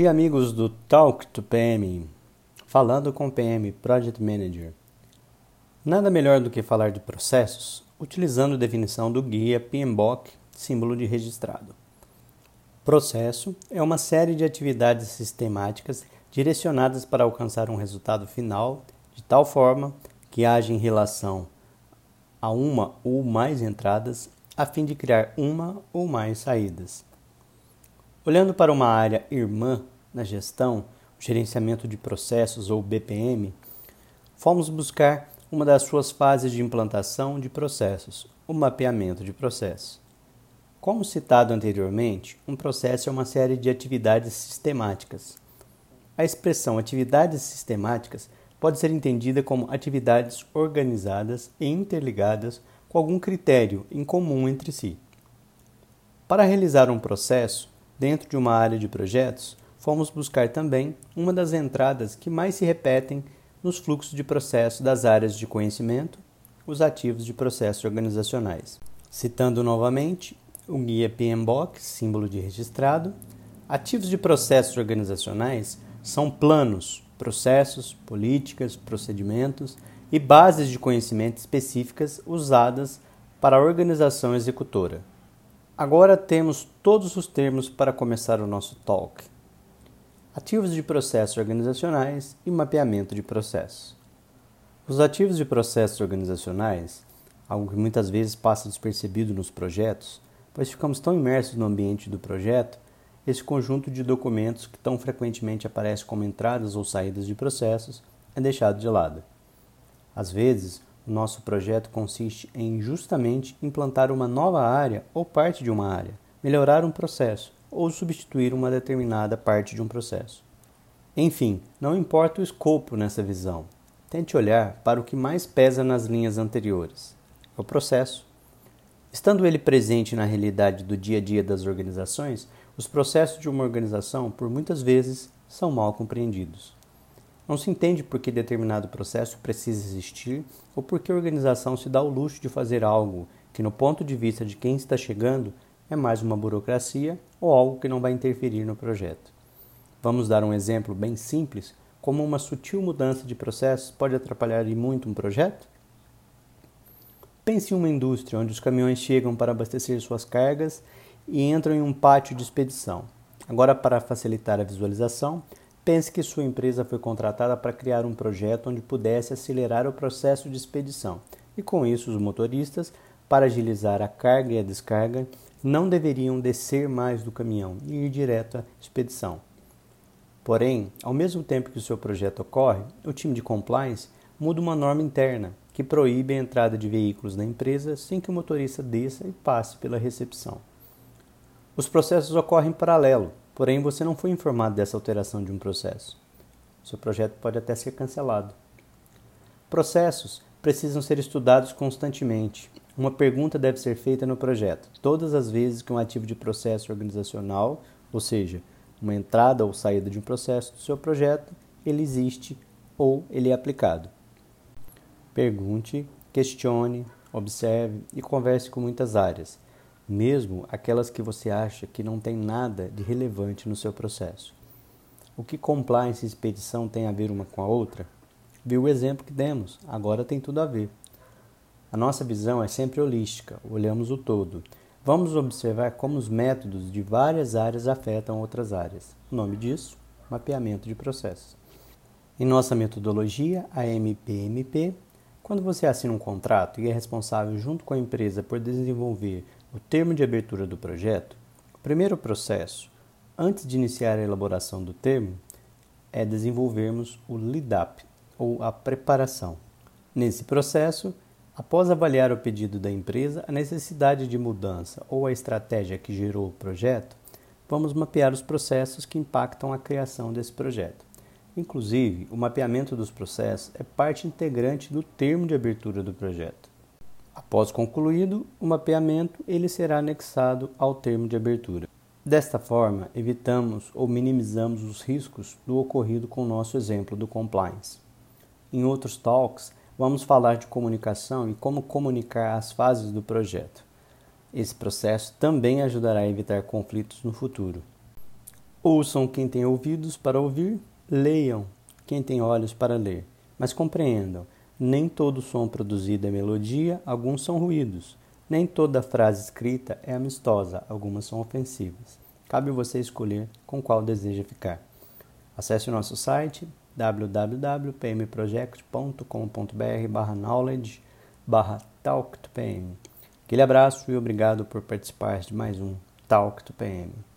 E amigos do Talk to PM, falando com PM Project Manager. Nada melhor do que falar de processos utilizando a definição do guia PMBOK, símbolo de registrado. Processo é uma série de atividades sistemáticas direcionadas para alcançar um resultado final de tal forma que haja em relação a uma ou mais entradas a fim de criar uma ou mais saídas. Olhando para uma área irmã na gestão, gerenciamento de processos ou BPM, fomos buscar uma das suas fases de implantação de processos, o mapeamento de processos. Como citado anteriormente, um processo é uma série de atividades sistemáticas. A expressão atividades sistemáticas pode ser entendida como atividades organizadas e interligadas com algum critério em comum entre si. Para realizar um processo dentro de uma área de projetos, fomos buscar também uma das entradas que mais se repetem nos fluxos de processo das áreas de conhecimento, os ativos de processos organizacionais. Citando novamente o guia PMBOK, símbolo de registrado, ativos de processos organizacionais são planos, processos, políticas, procedimentos e bases de conhecimento específicas usadas para a organização executora. Agora temos todos os termos para começar o nosso talk: ativos de processos organizacionais e mapeamento de processos. Os ativos de processos organizacionais, algo que muitas vezes passa despercebido nos projetos, pois ficamos tão imersos no ambiente do projeto, esse conjunto de documentos que tão frequentemente aparece como entradas ou saídas de processos é deixado de lado. Às vezes, o nosso projeto consiste em justamente implantar uma nova área ou parte de uma área, melhorar um processo ou substituir uma determinada parte de um processo. Enfim, não importa o escopo nessa visão. Tente olhar para o que mais pesa nas linhas anteriores: o processo. Estando ele presente na realidade do dia a dia das organizações, os processos de uma organização, por muitas vezes, são mal compreendidos. Não se entende por que determinado processo precisa existir ou por que a organização se dá o luxo de fazer algo que, no ponto de vista de quem está chegando, é mais uma burocracia ou algo que não vai interferir no projeto. Vamos dar um exemplo bem simples como uma sutil mudança de processos pode atrapalhar e muito um projeto? Pense em uma indústria onde os caminhões chegam para abastecer suas cargas e entram em um pátio de expedição. Agora, para facilitar a visualização, Pense que sua empresa foi contratada para criar um projeto onde pudesse acelerar o processo de expedição, e com isso os motoristas, para agilizar a carga e a descarga, não deveriam descer mais do caminhão e ir direto à expedição. Porém, ao mesmo tempo que o seu projeto ocorre, o time de compliance muda uma norma interna que proíbe a entrada de veículos na empresa sem que o motorista desça e passe pela recepção. Os processos ocorrem em paralelo, Porém, você não foi informado dessa alteração de um processo. Seu projeto pode até ser cancelado. Processos precisam ser estudados constantemente. Uma pergunta deve ser feita no projeto todas as vezes que um ativo de processo organizacional, ou seja, uma entrada ou saída de um processo do seu projeto, ele existe ou ele é aplicado. Pergunte, questione, observe e converse com muitas áreas mesmo aquelas que você acha que não tem nada de relevante no seu processo. O que compliance e expedição tem a ver uma com a outra? Viu o exemplo que demos, agora tem tudo a ver. A nossa visão é sempre holística, olhamos o todo. Vamos observar como os métodos de várias áreas afetam outras áreas. O nome disso? Mapeamento de processos. Em nossa metodologia, a MPMP, quando você assina um contrato e é responsável junto com a empresa por desenvolver o termo de abertura do projeto, o primeiro processo, antes de iniciar a elaboração do termo, é desenvolvermos o lead-up, ou a preparação. Nesse processo, após avaliar o pedido da empresa, a necessidade de mudança ou a estratégia que gerou o projeto, vamos mapear os processos que impactam a criação desse projeto. Inclusive, o mapeamento dos processos é parte integrante do termo de abertura do projeto. Após concluído o mapeamento, ele será anexado ao termo de abertura. Desta forma, evitamos ou minimizamos os riscos do ocorrido com o nosso exemplo do compliance. Em outros talks, vamos falar de comunicação e como comunicar as fases do projeto. Esse processo também ajudará a evitar conflitos no futuro. Ouçam quem tem ouvidos para ouvir, leiam quem tem olhos para ler. Mas compreendam, nem todo som produzido é melodia, alguns são ruídos. Nem toda frase escrita é amistosa, algumas são ofensivas. Cabe você escolher com qual deseja ficar. Acesse o nosso site www.pmproject.com.br barra knowledge barra talk to PM. Aquele abraço e obrigado por participar de mais um Talk to PM.